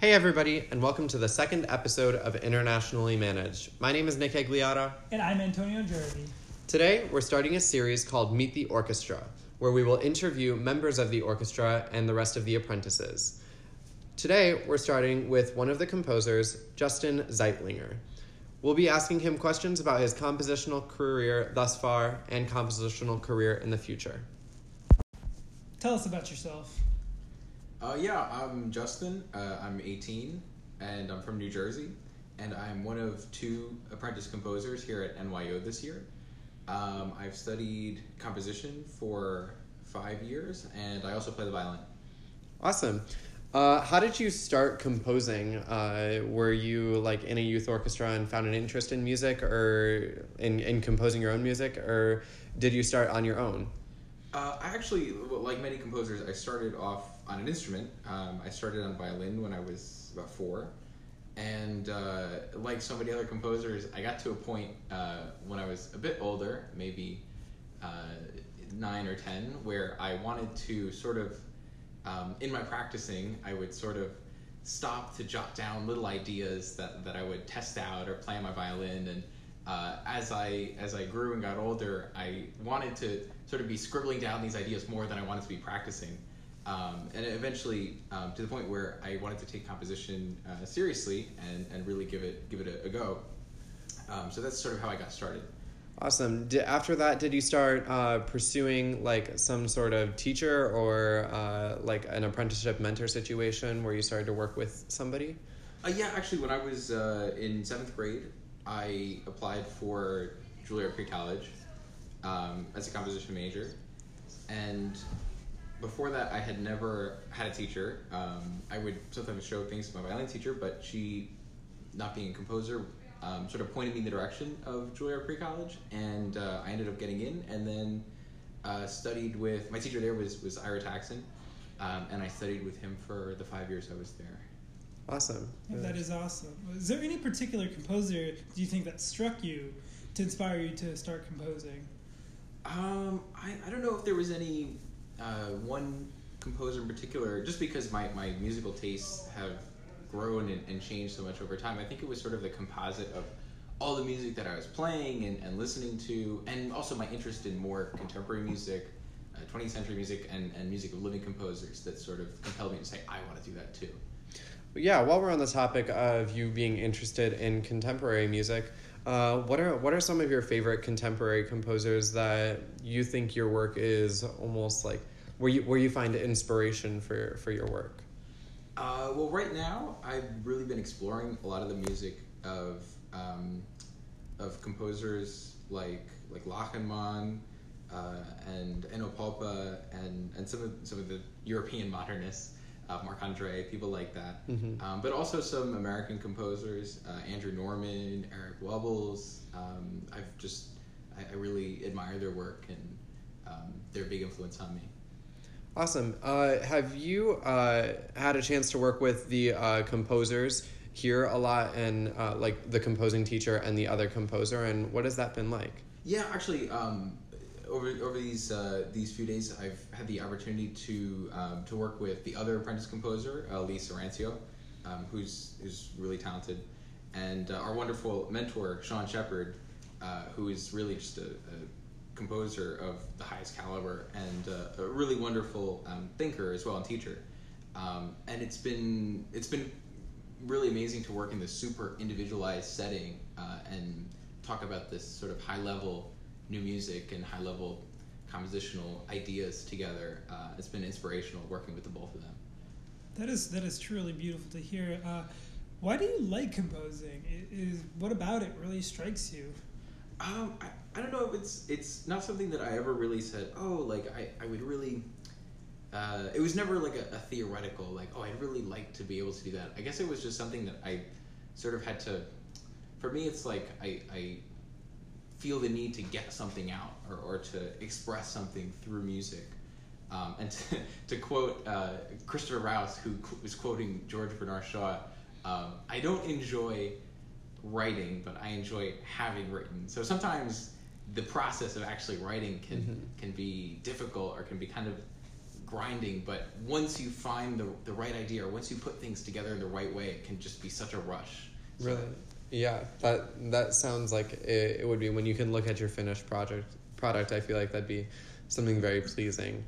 Hey, everybody, and welcome to the second episode of Internationally Managed. My name is Nick Agliata. And I'm Antonio Jervy. Today, we're starting a series called Meet the Orchestra, where we will interview members of the orchestra and the rest of the apprentices. Today, we're starting with one of the composers, Justin Zeitlinger. We'll be asking him questions about his compositional career thus far and compositional career in the future. Tell us about yourself. Uh, yeah, I'm Justin. Uh, I'm 18, and I'm from New Jersey, and I'm one of two apprentice composers here at NYO this year. Um, I've studied composition for five years, and I also play the violin. Awesome. Uh, how did you start composing? Uh, were you like in a youth orchestra and found an interest in music, or in, in composing your own music, or did you start on your own? Uh, I actually, like many composers, I started off on an instrument. Um, I started on violin when I was about four. And uh, like so many other composers, I got to a point uh, when I was a bit older, maybe uh, nine or ten, where I wanted to sort of, um, in my practicing, I would sort of stop to jot down little ideas that, that I would test out or play on my violin. And uh, as I as I grew and got older, I wanted to sort of be scribbling down these ideas more than I wanted to be practicing. Um, and eventually um, to the point where I wanted to take composition uh, seriously and, and really give it give it a, a go. Um, so that's sort of how I got started. Awesome. Did, after that, did you start uh, pursuing like some sort of teacher or uh, like an apprenticeship mentor situation where you started to work with somebody? Uh, yeah, actually, when I was uh, in seventh grade, I applied for Juilliard Pre-College um, as a composition major, and before that, I had never had a teacher. Um, I would sometimes show things to my violin teacher, but she, not being a composer, um, sort of pointed me in the direction of Juilliard Pre-College, and uh, I ended up getting in, and then uh, studied with my teacher there was was Ira Taxin, um, and I studied with him for the five years I was there. Awesome. That is awesome. Is there any particular composer do you think that struck you to inspire you to start composing? Um, I, I don't know if there was any uh, one composer in particular, just because my, my musical tastes have grown and, and changed so much over time. I think it was sort of the composite of all the music that I was playing and, and listening to, and also my interest in more contemporary music, uh, 20th century music, and, and music of living composers that sort of compelled me to say, I want to do that too. Yeah, while we're on the topic of you being interested in contemporary music, uh, what are what are some of your favorite contemporary composers that you think your work is almost like where you where you find inspiration for for your work? Uh, well, right now I've really been exploring a lot of the music of um, of composers like like Lachenmann uh, and Enno Poppe and and some of some of the European modernists uh, Marc Andre, people like that. Mm-hmm. Um, but also some American composers, uh, Andrew Norman, Eric Wubbels. Um, I've just, I, I, really admire their work and um, they're a big influence on me. Awesome. Uh, have you uh, had a chance to work with the uh, composers here a lot and uh, like the composing teacher and the other composer? And what has that been like? Yeah, actually, um, over over these uh, these few days, I've had the opportunity to um, to work with the other apprentice composer, uh, Lee Sarancio, um, who's who's really talented, and uh, our wonderful mentor Sean Shepherd, uh, who is really just a, a, composer of the highest caliber and uh, a really wonderful um, thinker as well and teacher. Um, and it's been it's been really amazing to work in this super individualized setting uh, and talk about this sort of high level new music and high level compositional ideas together. Uh, it's been inspirational working with the both of them. That is that is truly beautiful to hear. Uh, why do you like composing? Is what about it really strikes you? Um, I, I don't know it's it's not something that I ever really said. Oh, like I, I would really. Uh, it was never like a, a theoretical like oh I'd really like to be able to do that. I guess it was just something that I sort of had to. For me, it's like I, I feel the need to get something out or, or to express something through music. Um, and to, to quote uh, Christopher Rouse, who was quoting George Bernard Shaw, um, I don't enjoy writing, but I enjoy having written. So sometimes the process of actually writing can mm-hmm. can be difficult or can be kind of grinding, but once you find the, the right idea or once you put things together in the right way, it can just be such a rush. So- Really? Yeah, that that sounds like it, it would be when you can look at your finished project product. I feel like that'd be something very pleasing.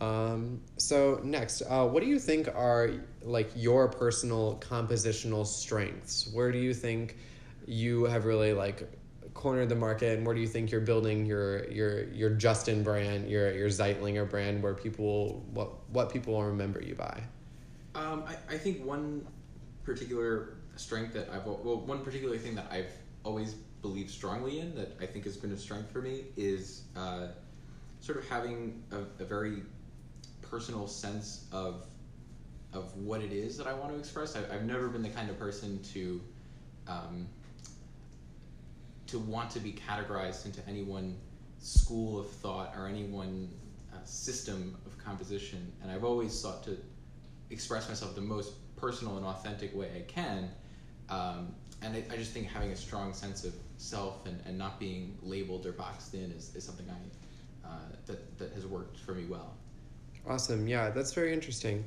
Um, so next, uh, what do you think are like your personal compositional strengths? Where do you think you have really like cornered the market, and where do you think you're building your your your Justin brand, your your Zeitlinger brand, where people what what people will remember you by? Um, I, I think one particular strength that I've well one particular thing that I've always believed strongly in that I think has been a strength for me is uh, sort of having a, a very personal sense of of what it is that I want to express. I, I've never been the kind of person to um, to want to be categorized into any one school of thought or any one uh, system of composition, and I've always sought to express myself the most personal and authentic way I can. Um, and I, I just think having a strong sense of self and, and not being labeled or boxed in is, is something I uh, that, that has worked for me well. Awesome. Yeah, that's very interesting.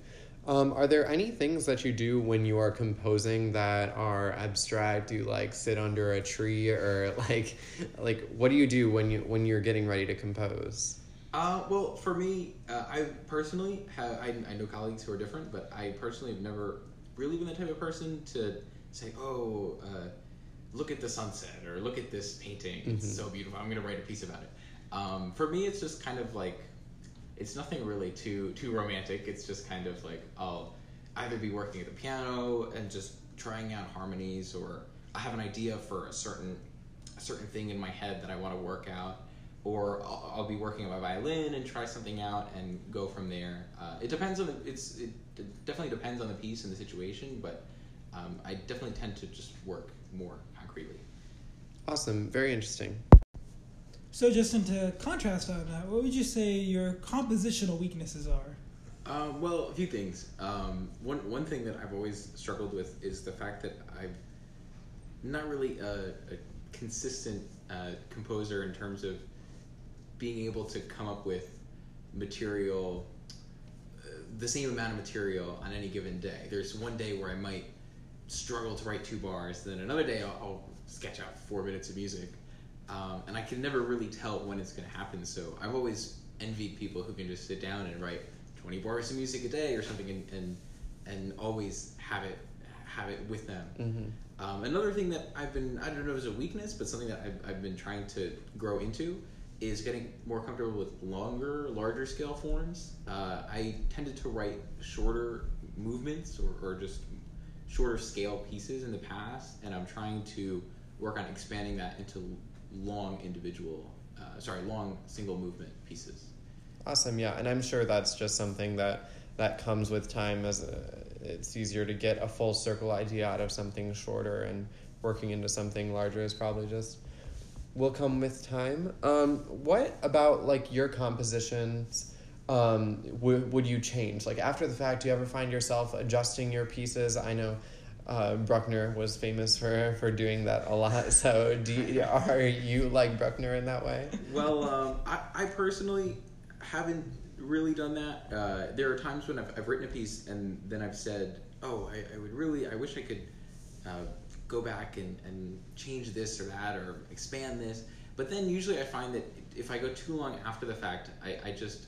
Um, are there any things that you do when you are composing that are abstract? Do you like sit under a tree or like like what do you do when you when you're getting ready to compose? Uh, well, for me, uh, I personally have, I, I know colleagues who are different, but I personally have never really been the type of person to say, oh, uh, look at the sunset or look at this painting. It's Mhm. so beautiful. I'm going to write a piece about it. Um, for me, it's just kind of like, it's nothing really too too romantic. It's just kind of like I'll either be working at the piano and just trying out harmonies, or I have an idea for a certain a certain thing in my head that I want to work out, or I'll, I'll be working on my violin and try something out and go from there. Uh, it depends on the it's it, it definitely depends on the piece and the situation, but um, I definitely tend to just work more concretely. Awesome. Very interesting. So, Justin, to contrast on that, what would you say your compositional weaknesses are? Um, well, a few things. Um, one one thing that I've always struggled with is the fact that I've not really a, a consistent uh, composer in terms of being able to come up with material, uh, the same amount of material on any given day. There's one day where I might struggle to write two bars, then another day I'll, I'll sketch out four minutes of music, um, and I can never really tell when it's going to happen. So I've always envied people who can just sit down and write 20 bars of music a day or something, and and, and always have it have it with them. Mm-hmm. Um, another thing that I've been, I don't know if it's a weakness, but something that I've, I've been trying to grow into is getting more comfortable with longer, larger scale forms. Uh, I tended to write shorter movements or, or just shorter scale pieces in the past, and I'm trying to work on expanding that into long individual, uh, sorry, long single movement pieces. Awesome. Yeah, and I'm sure that's just something that that comes with time as a, it's easier to get a full circle idea out of something shorter and working into something larger is probably just will come with time. Um, what about like your compositions um, would would you change? Like after the fact, do you ever find yourself adjusting your pieces? I know uh, Bruckner was famous for, for doing that a lot. So do you, are you like Bruckner in that way? Well, um, I, I personally haven't really done that. Uh, there are times when I've, I've written a piece and then I've said, oh, I, I would really, I wish I could uh, go back and, and change this or that or expand this. But then usually I find that if I go too long after the fact, I, I just,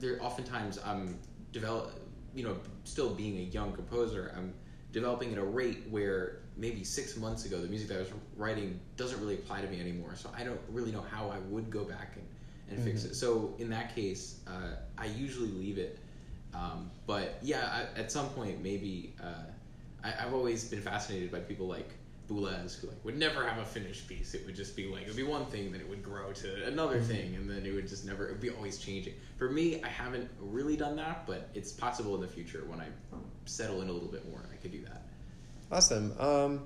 there oftentimes I'm develop, you know, still being a young composer, I'm developing at a rate where maybe six months ago the music that I was writing doesn't really apply to me anymore. So I don't really know how I would go back and, and fix Mhm. it. So in that case, uh, I usually leave it. Um, but yeah, I, at some point maybe uh, I, I've always been fascinated by people like Boulez who like would never have a finished piece. It would just be like it would be one thing, then it would grow to another Mhm. thing, and then it would just never. It would be always changing. For me, I haven't really done that, but it's possible in the future when I settle in a little bit more, I could do that. Awesome. Um,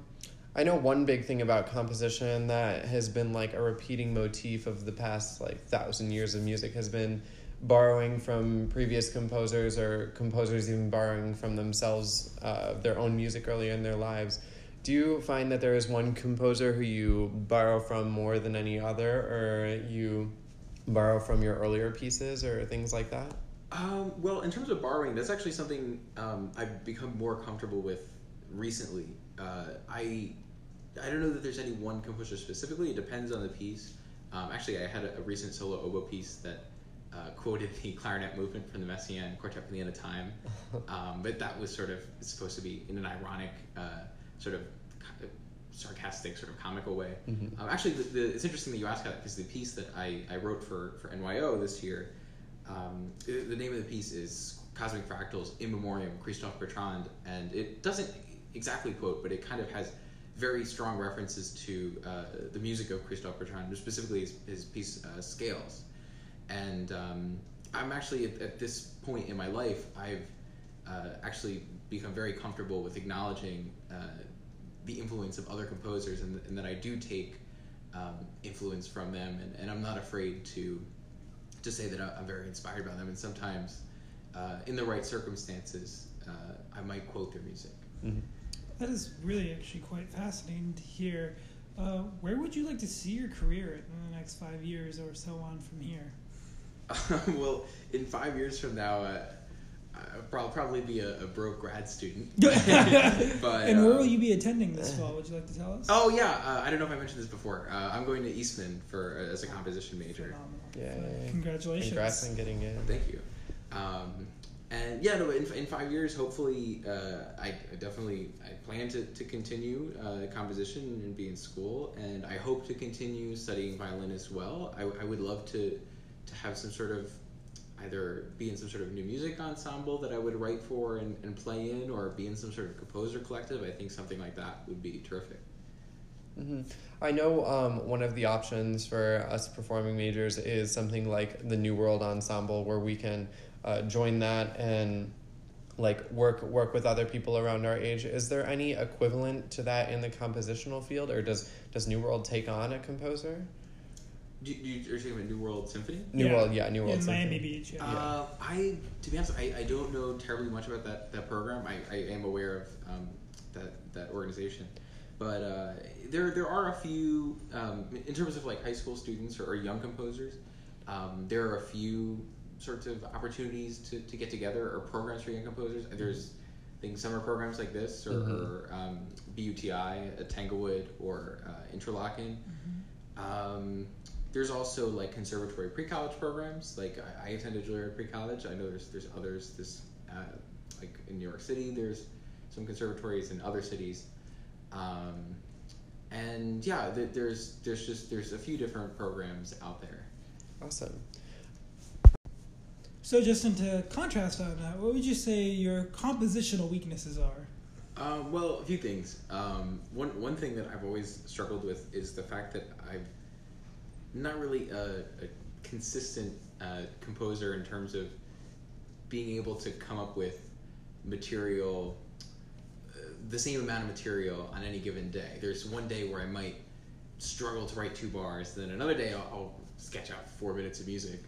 I know one big thing about composition that has been like a repeating motif of the past like thousand years of music has been borrowing from previous composers or composers even borrowing from themselves uh, their own music earlier in their lives. Do you find that there is one composer who you borrow from more than any other, or you borrow from your earlier pieces or things like that? Um, well, in terms of borrowing, that's actually something um, I've become more comfortable with recently. Uh, I I don't know that there's any one composer specifically. It depends on the piece. Um, actually, I had a, a recent solo oboe piece that uh, quoted the clarinet movement from the Messiaen Quartet for the End of Time, um, but that was sort of supposed to be in an ironic, uh, sort of sarcastic, sort of comical way. Mm-hmm. Um, actually, the, the, it's interesting that you asked that because the piece that I, I wrote for, for NYO this year, um, the, the name of the piece is Cosmic Fractals In Memoriam Christophe Bertrand, and it doesn't exactly quote, but it kind of has very strong references to uh, the music of Christophe Bertrand, specifically his, his piece uh, Scales. And um, I'm actually at, at, this point in my life, I've uh, actually become very comfortable with acknowledging uh, the influence of other composers and, and that I do take um, influence from them, and, and I'm not afraid to to say that I'm very inspired by them. And sometimes, uh, in the right circumstances, uh, I might quote their music. Mm-hmm. That is really actually quite fascinating to hear. Uh, where would you like to see your career in the next five years or so on from here? well, in five years from now, uh, I'll probably be a, a broke grad student. but and where um, will you be attending this fall? Would you like to tell us? Oh yeah, uh, I don't know if I mentioned this before. Uh, I'm going to Eastman for uh, as a composition major. Phenomenal. Yeah, congratulations! Congrats on getting in. Thank you. Um, and yeah, no, in, in five years, hopefully, uh, I definitely I plan to, to continue uh, composition and be in school, and I hope to continue studying violin as well. I, I would love to to have some sort of either be in some sort of new music ensemble that I would write for and, and play in, or be in some sort of composer collective. I think something like that would be terrific. Mm-hmm. I know um, one of the options for us performing majors is something like the New World Ensemble, where we can uh, join that and like work work with other people around our age. Is there any equivalent to that in the compositional field, or does does New World take on a composer? Do you, are talking about New World Symphony? New yeah. World, yeah, New World in Symphony. Miami Beach. Yeah. Uh, I, to be honest, I, I don't know terribly much about that, that program. I, I am aware of um, that that organization, but uh, there there are a few um, in terms of like high school students or, or young composers. Um, there are a few sorts of opportunities to, to get together or programs for young composers. There's things summer programs like this or, mm-hmm. or um, BUTI at Tanglewood or uh, Interlochen. Mm-hmm. Um, there's also like conservatory pre-college programs. Like I, I attended Juilliard pre-college. I know there's there's others. This uh, like in New York City, there's some conservatories in other cities. Um, and yeah, there's there's just there's a few different programs out there. Awesome. So, Justin, to contrast on that, what would you say your compositional weaknesses are? Um, well, a few things. Um, one one thing that I've always struggled with is the fact that I've not really a, a consistent uh, composer in terms of being able to come up with material, uh, the same amount of material on any given day. There's one day where I might struggle to write two bars, then another day I'll, I'll sketch out four minutes of music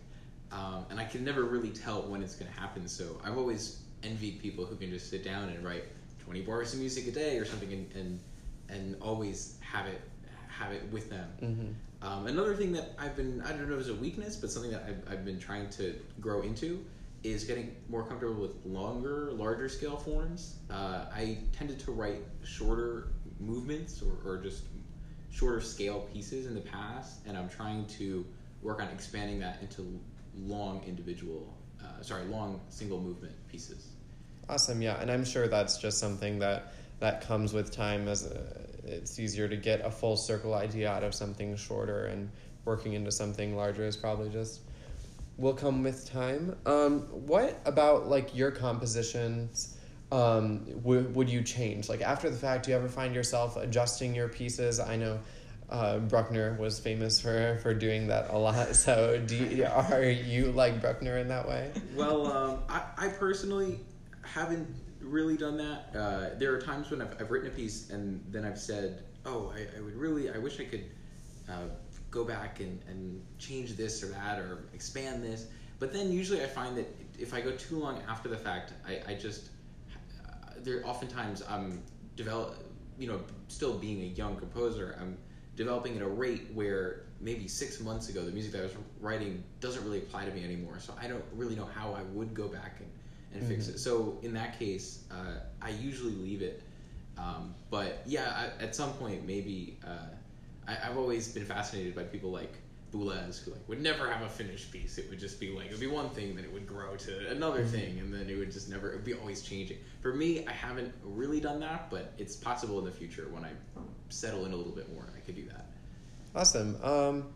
um, and I can never really tell when it's going to happen. So I've always envied people who can just sit down and write 20 bars of music a day or something, and and, and always have it have it with them. Mm-hmm. Um, another thing that I've been I don't know if it's a weakness, but something that I've, I've been trying to grow into is getting more comfortable with longer, larger scale forms. Uh, I tended to write shorter movements or, or just shorter scale pieces in the past, and I'm trying to work on expanding that into long individual, uh, sorry, long single movement pieces. Awesome, yeah, and I'm sure that's just something that that comes with time. As a, it's easier to get a full circle idea out of something shorter, and working into something larger is probably just will come with time. Um, what about like your compositions? Um, w- would you change like after the fact? Do you ever find yourself adjusting your pieces? I know uh, Bruckner was famous for, for doing that a lot. So, do you, are you like Bruckner in that way? Well, um, I, I personally haven't really done that. Uh, there are times when I've, I've written a piece and then I've said, "Oh, I, I would really, I wish I could uh, go back and, and change this or that or expand this." But then usually I find that if I go too long after the fact, I, I just there oftentimes I'm develop, you know, still being a young composer, I'm developing at a rate where maybe six months ago the music that I was writing doesn't really apply to me anymore. So I don't really know how I would go back and, and fix Mhm. it. So in that case, uh, I usually leave it. Um, but yeah, I, at some point maybe uh, I, I've always been fascinated by people like Boulez who like would never have a finished piece. It would just be like it would be one thing, then it would grow to another thing, and then it would just never. It would be always changing. For me, I haven't really done that, but it's possible in the future when I settle in a little bit more, I could do that. Awesome. Um,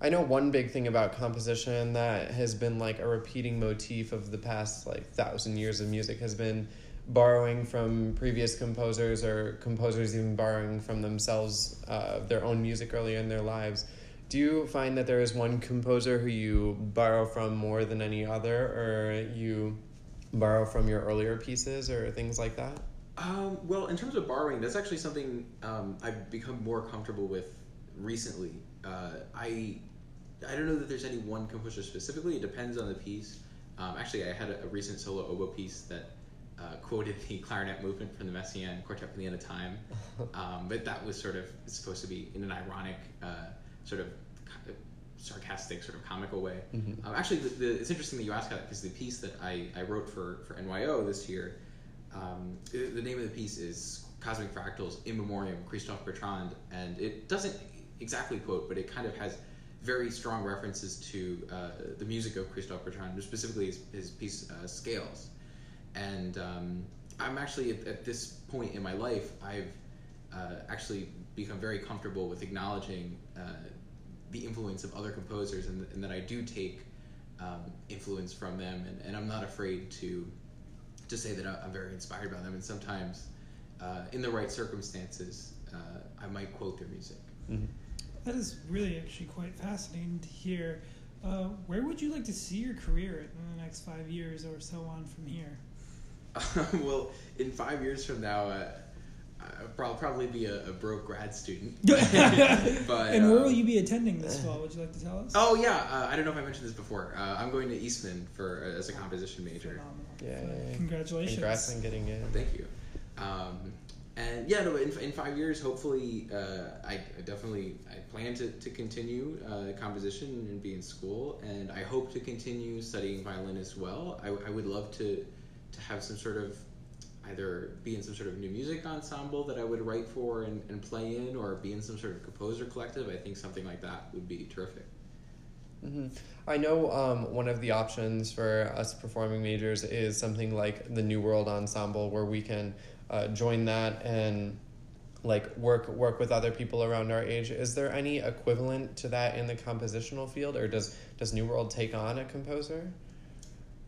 I know one big thing about composition that has been like a repeating motif of the past like thousand years of music has been borrowing from previous composers or composers even borrowing from themselves uh, their own music earlier in their lives. Do you find that there is one composer who you borrow from more than any other, or you borrow from your earlier pieces or things like that? Um, well, in terms of borrowing, that's actually something um, I've become more comfortable with recently. Uh, I I don't know that there's any one composer specifically. It depends on the piece. Um, actually, I had a, a recent solo oboe piece that uh, quoted the clarinet movement from the Messiaen Quartet from the End of Time, um, but that was sort of supposed to be in an ironic, uh, sort of sarcastic, sort of comical way. Mhm. Um, actually, the, the, it's interesting that you ask that because the piece that I, I wrote for, for NYO this year, um, the, the name of the piece is Cosmic Fractals in Memoriam, Christophe Bertrand, and it doesn't exactly quote, but it kind of has very strong references to uh, the music of Christophe Bertrand, specifically his, his piece uh, Scales. And um, I'm actually at, at this point in my life, I've uh, actually become very comfortable with acknowledging uh, the influence of other composers and, and that I do take um, influence from them and, and I'm not afraid to to say that I'm very inspired by them and sometimes uh, in the right circumstances uh, I might quote their music. Mhm. That is really actually quite fascinating to hear. Uh, where would you like to see your career in the next five years or so on from here? well, in five years from now, uh, I'll probably be a, a broke grad student. but and where um, will you be attending this fall? Would you like to tell us? Oh yeah, uh, I don't know if I mentioned this before. Uh, I'm going to Eastman for uh, as a composition major. Phenomenal. Yeah, yeah, yeah. Congratulations. Congrats on getting in. Thank you. Um, and yeah, no, in, in five years, hopefully, uh, I I definitely I plan to, to continue uh, composition and be in school, and I hope to continue studying violin as well. I, I would love to to have some sort of either be in some sort of new music ensemble that I would write for and, and play in, or be in some sort of composer collective. I think something like that would be terrific. hmm I know um, one of the options for us performing majors is something like the New World Ensemble, where we can uh, join that and like work work with other people around our age. Is there any equivalent to that in the compositional field, or does does New World take on a composer?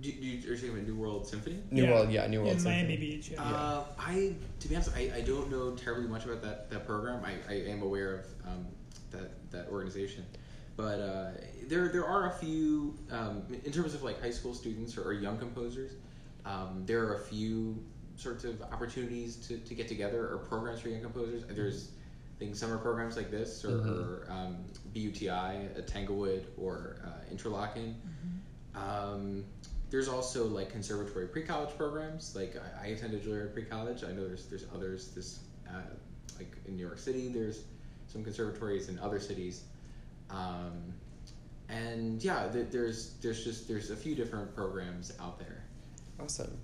Do, you- do you, are you talking about New World Symphony? New Yeah. World, yeah, New World. in Miami Beach. Yeah. Uh, I, to be honest, I, I don't know terribly much about that, that program. I, I am aware of um, that that organization, but uh, there there are a few um, in terms of like high school students or, or young composers. Um, there are a few sorts of opportunities to, to get together or programs for young composers. There's things summer programs like this or, Mhm. or um, BUTI at Tanglewood or uh, Interlochen. Um, there's also like conservatory pre-college programs. Like I, I attended Juilliard pre-college. I know there's there's others. This uh, like in New York City, there's some conservatories in other cities, um, and yeah, th- there's there's just there's a few different programs out there. Awesome.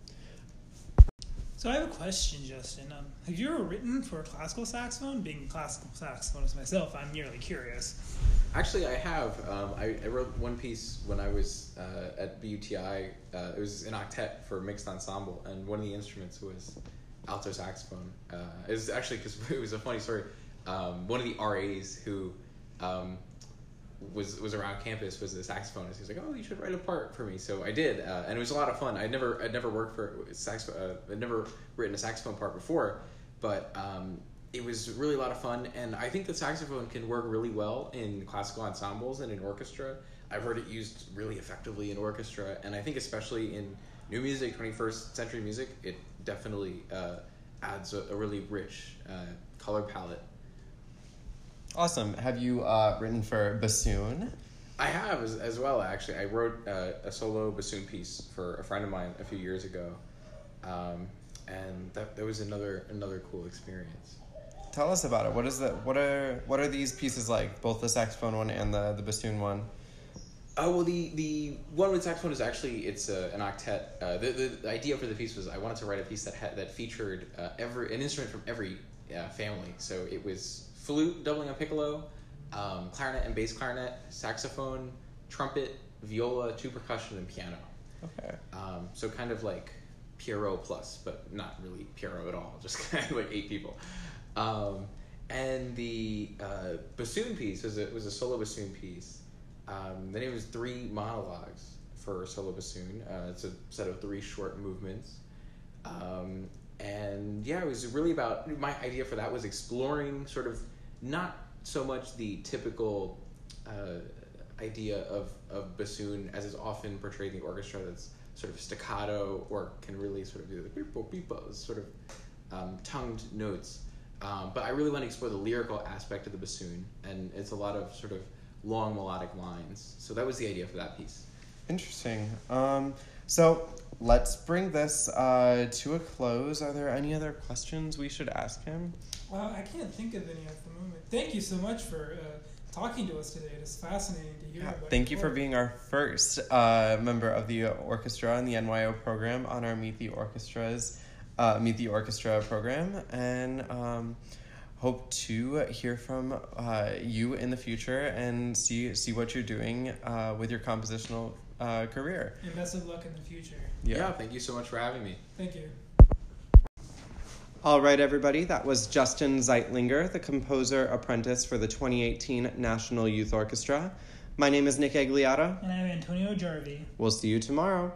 So I have a question, Justin. Um, have you ever written for a classical saxophone? Being a classical saxophonist myself, I'm merely curious. Actually, I have. Um, I, I wrote one piece when I was uh, at BUTI. Uh, it was an octet for mixed ensemble, and one of the instruments was alto saxophone. Uh, it was actually because it was a funny story. Um, one of the RAs who um, was was around campus was a saxophonist. He was like, "Oh, you should write a part for me." So I did, uh, and it was a lot of fun. I'd never I'd never worked for sax. Uh, I'd never written a saxophone part before, but um, it was really a lot of fun. And I think the saxophone can work really well in classical ensembles and in orchestra. I've heard it used really effectively in orchestra, and I think especially in new music, twenty first century music, it definitely uh, adds a, a really rich uh, color palette. Awesome. Have you uh, written for bassoon? I have as, as well. Actually, I wrote uh, a solo bassoon piece for a friend of mine a few years ago, um, and that that was another another cool experience. tell us about it. What is the what are what are these pieces like? Both the saxophone one and the the bassoon one. Oh well, the the one with saxophone is actually it's a, an octet. Uh, the, the the idea for the piece was I wanted to write a piece that had that featured uh, every an instrument from every uh, family. So it was flute doubling a piccolo, um, clarinet and bass clarinet, saxophone, trumpet, viola, two percussion, and piano. Okay. Um, so kind of like Pierrot plus, but not really Pierrot at all. Just kind of like eight people. Um, and the uh, bassoon piece was a, was a solo bassoon piece. Um, the name was Three Monologues for solo bassoon. Uh, it's a set of three short movements. Um, and yeah, it was really about my idea for that was exploring sort of not so much the typical uh, idea of, of bassoon as is often portrayed in the orchestra that's sort of staccato or can really sort of do the beepo beepos, sort of um, tongued notes. Um, but I really want to explore the lyrical aspect of the bassoon, and it's a lot of sort of long melodic lines. So that was the idea for that piece. Interesting. Um, so let's bring this uh, to a close. Are there any other questions we should ask him? Well, I can't think of any at the moment. Thank you so much for uh, talking to us today. It is fascinating to hear. Yeah, about thank you for being our first uh, member of the orchestra in the NYO program on our Meet the Orchestras, uh, Meet the Orchestra program, and um, hope to hear from uh, you in the future and see see what you're doing uh, with your compositional uh, career. And best of luck in the future. yeah, thank you so much for having me. Thank you. All right, everybody, that was Justin Zeitlinger, the composer apprentice for the 2018 National Youth Orchestra. My name is Nick Agliata. And I'm Antonio Jarvi. We'll see you tomorrow.